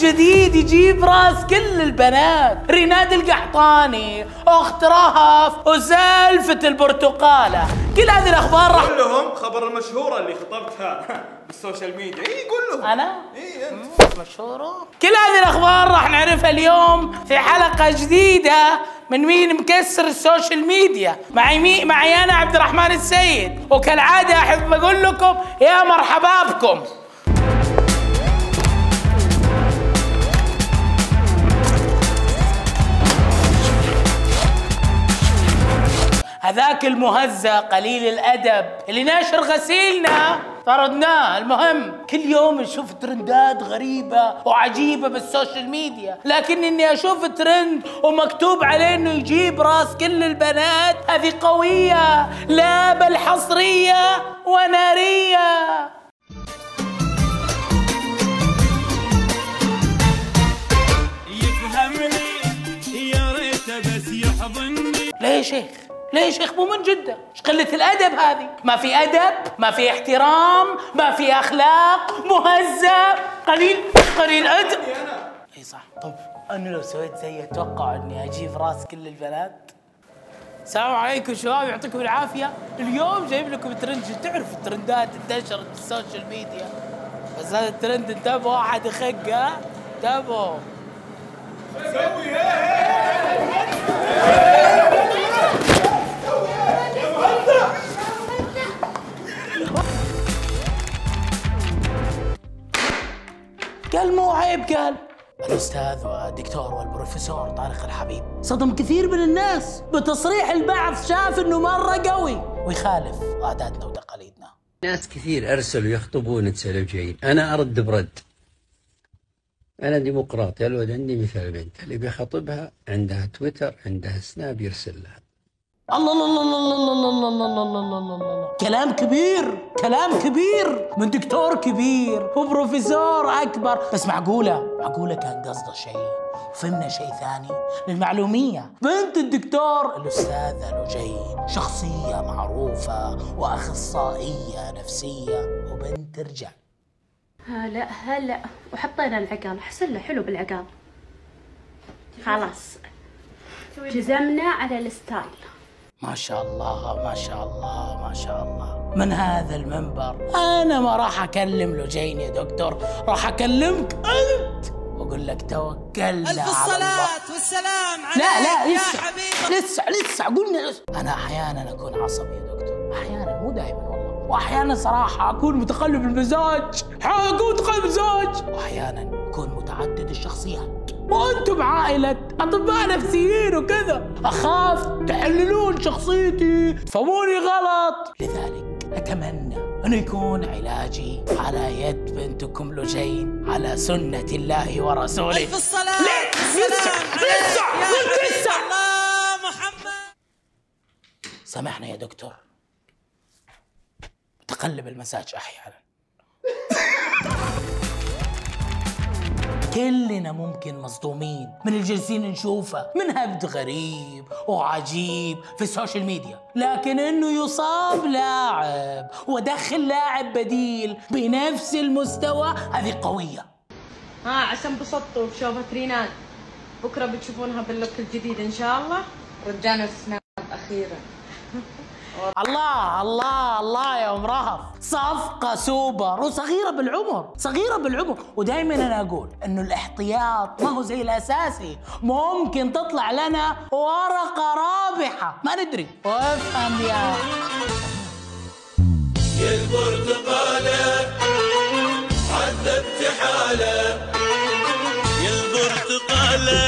جديد يجيب راس كل البنات. ريناد القحطاني أخت رهف وسالفة البرتقالة. كل هذه الأخبار راح لهم خبر المشهورة اللي خطبتها بال social media. إي قول لهم. أنا؟ إي انت مشهورة. كل هذه الأخبار راح نعرفها اليوم في حلقة جديدة من مين مكسر ال social media. معي مي معي أنا عبد الرحمن السيد. وكالعادة أحب أقول لكم يا مرحبا بكم. هذاك المهزأ قليل الأدب اللي ناشر غسيلنا. طردناه المهم. كل يوم نشوف ترندات غريبة وعجيبة بال social media. لكن إني أشوف ترند ومكتوب عليه إنه يجيب راس كل البنات هذه قوية لا بل حصرية ونارية. يفهمني يا ريت بس يحضني. ليه يا شيخ؟ ليه شيخ؟ مو من جدة؟ إيش قلة الأدب هذه؟ ما في أدب، ما في احترام، ما في أخلاق، مهذب، قليل قليل أدب إي صح، طب أنا لو سويت زي أتوقع إني أجيب راس كل البنات؟ السلام عليكم شباب يعطيكم العافية، اليوم جايب لكم ترند. تعرف الترندات انتشرت بال social media؟ بس هذا الترند انتبهوا أحد يخق ها؟ انتبهوا قال مو عيب قال. الأستاذ والدكتور والبروفيسور طارق الحبيب صدم كثير من الناس بتصريح البعض شاف إنه مرة قوي ويخالف عاداتنا وتقاليدنا. ناس كثير أرسلوا يخطبون تسلوجين أنا أرد برد. أنا ديمقراطي الولد عندي مثل البنت اللي بيخطبها عندها تويتر عندها سناب يرسل لها. الله الله الله الله الله الله الله الله الله الله الله الله كلام كبير كلام كبير من دكتور كبير وبروفيسور اكبر بس معقوله معقوله كان قصده شيء وفهمنا شيء ثاني للمعلوميه بنت الدكتور الاستاذه لجين شخصيه معروفه واخصائيه نفسيه وبنت رجال هلا هلا وحطينا العقال حسن حلو بالعقال خلاص جزمنا على الستايل ما شاء الله ما شاء الله ما شاء الله. من هذا المنبر؟ أنا ما راح أكلم لجين يا دكتور راح أكلمك أنت. واقول لك توكلنا ألف على الصلاة الله والسلام عليك لا لا يا لسه حبيبي لسه لسه قلنا لسه. أنا أحيانا أكون عصبي يا دكتور. أحيانا مو دائما والله. واحيانا صراحة أكون متقلب المزاج. أكون متقلب المزاج. واحيانا أكون متعدد الشخصيات. وأنتم عائلة أطباء نفسيين وكذا. أخاف تحللون شخصيتي. تفهموني غلط. لذلك أتمنى انه يكون علاجي على يد بنتكم لجين على سنة الله ورسوله. ألف الصلاة ليه؟ لسه- لسه- لسه. الله محمد. سامحنا يا دكتور. تقلب المزاج أحيانا. كلنا ممكن مصدومين من اللي جالسين نشوفه من هبد غريب وعجيب في ال social media. لكن إنه يصاب لاعب ودخل لاعب بديل بنفس المستوى هذه قوية. ها عشان انبسطتوا بشوفة ريناد بكرة بتشوفونها بال look الجديد إن شاء الله. رجعنا السناب أخيرا. الله الله الله يا أم رهف. صفقة سوبر وصغيرة بالعمر صغيرة بالعمر. ودائما أنا أقول إنه الاحتياط ما هو زي الأساسي. ممكن تطلع لنا ورقة رابحة. ما ندري. وافهم يا يا البرتقالة عذبت حالة يا البرتقالة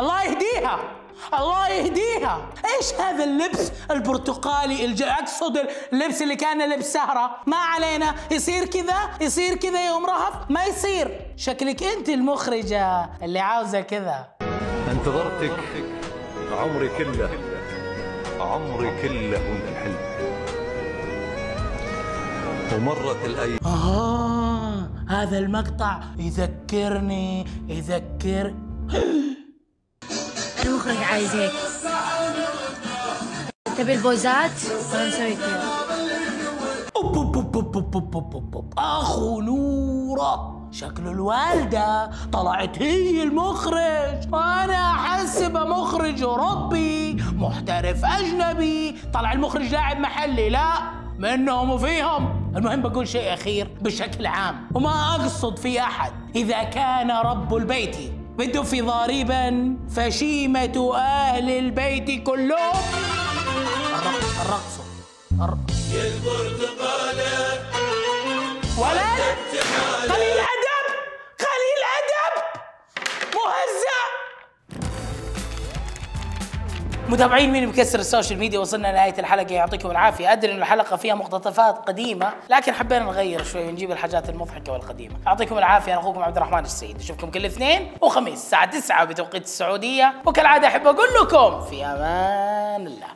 الله يهديها. الله يهديها. إيش هذا اللبس البرتقالي الج... اقصد اللبس اللي كان لبس سهرة؟ ما علينا. يصير كذا؟ يصير كذا يا ام رهف؟ ما يصير. شكلك أنت المخرجة اللي عاوزة كذا. انتظرتك عمري كله. عمري كله وانت حلو ومرت الأيام آه هذا المقطع. يذكرني يذكر المخرج عايز هيك تبي البوزات؟ طيب، أنا أخو نورة. شكل الوالدة طلعت هي المخرج. أنا أحس مخرج أوروبي محترف أجنبي. طلع المخرج لاعب محلي. لا منهم وفيهم. المهم بقول شيء أخير بشكل عام وما أقصد في أحد. إذا كان رب البيت بده في ضاربا فشيمة أهل البيت كلهم. الرقص الرقص الرقص. ولد قليل متابعين مين مكسر ال social media وصلنا لنهاية الحلقة. يعطيكم العافية. أدري ان الحلقة فيها مقتطفات قديمة لكن حبينا نغير شوي ونجيب الحاجات المضحكة والقديمة. يعطيكم العافية. أنا أخوكم عبد الرحمن السيد اشوفكم كل اثنين وخميس الساعة 9 بتوقيت السعودية. وكالعادة أحب أقول لكم في أمان الله.